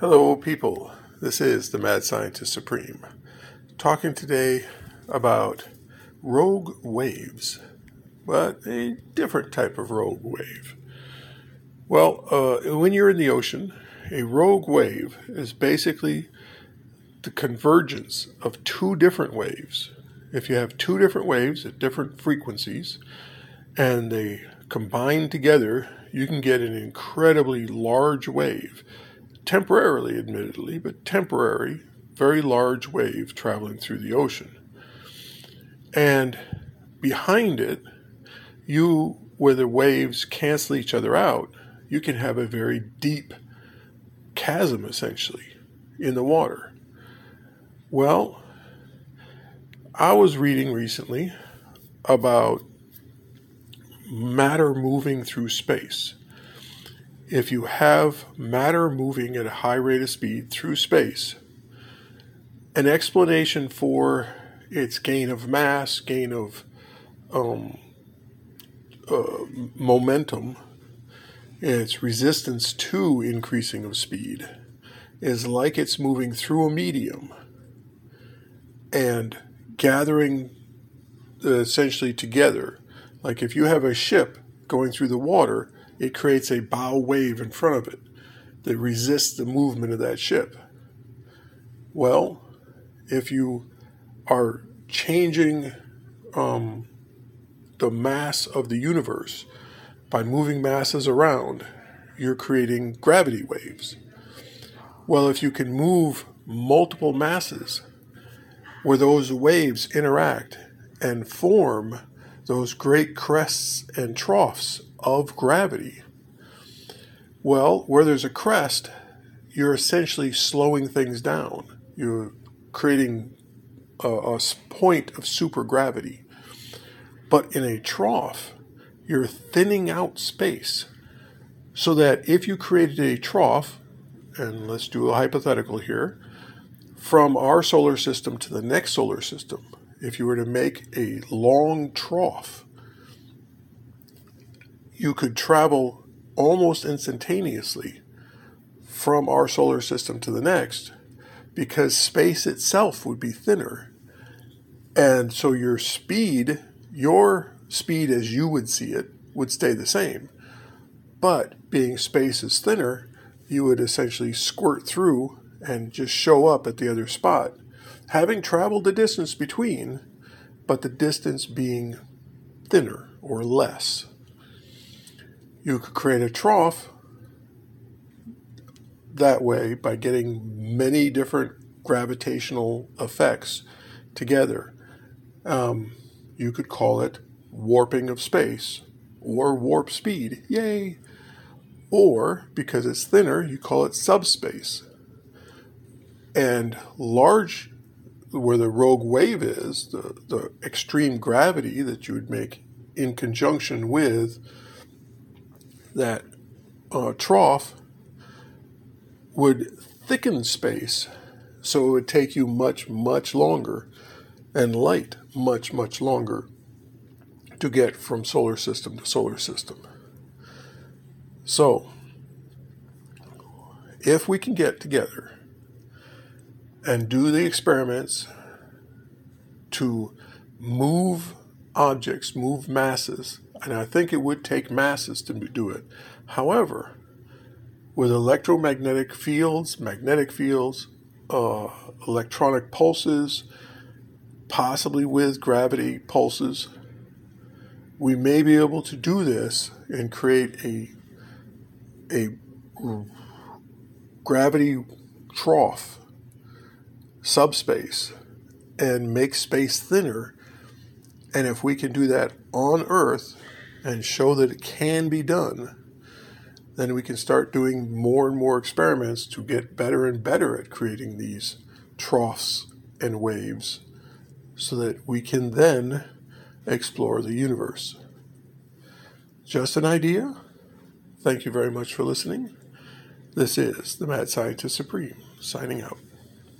Hello, people. This is the Mad Scientist Supreme, talking today about rogue waves, but a different type of rogue wave. Well, uh, when you're in the ocean, a rogue wave is basically the convergence of two different waves. If you have two different waves at different frequencies and they combine together, you can get an incredibly large wave temporarily, admittedly, but temporary, very large wave traveling through the ocean. And behind it, you, where the waves cancel each other out, you can have a very deep chasm essentially in the water. Well, I was reading recently about matter moving through space if you have matter moving at a high rate of speed through space, an explanation for its gain of mass, gain of um, uh, momentum, its resistance to increasing of speed is like it's moving through a medium and gathering uh, essentially together. Like if you have a ship going through the water, it creates a bow wave in front of it that resists the movement of that ship. Well, if you are changing um, the mass of the universe by moving masses around, you're creating gravity waves. Well, if you can move multiple masses where those waves interact and form those great crests and troughs of gravity? Well, where there's a crest, you're essentially slowing things down. You're creating a, a point of supergravity. But in a trough, you're thinning out space so that if you created a trough, and let's do a hypothetical here, from our solar system to the next solar system, if you were to make a long trough you could travel almost instantaneously from our solar system to the next because space itself would be thinner. And so your speed, your speed as you would see it, would stay the same. But being space is thinner, you would essentially squirt through and just show up at the other spot, having traveled the distance between, but the distance being thinner or less you could create a trough that way by getting many different gravitational effects together. Um, you could call it warping of space or warp speed. Yay! Or, because it's thinner, you call it subspace. And large, where the rogue wave is, the, the extreme gravity that you would make in conjunction with that uh, trough would thicken space so it would take you much, much longer and light much, much longer to get from solar system to solar system. So, if we can get together and do the experiments to move objects, move masses and I think it would take masses to do it. However, with electromagnetic fields, magnetic fields, uh, electronic pulses, possibly with gravity pulses, we may be able to do this and create a a gravity trough subspace and make space thinner. And if we can do that on Earth, and show that it can be done, then we can start doing more and more experiments to get better and better at creating these troughs and waves so that we can then explore the universe. Just an idea? Thank you very much for listening. This is the Mad Scientist Supreme, signing out.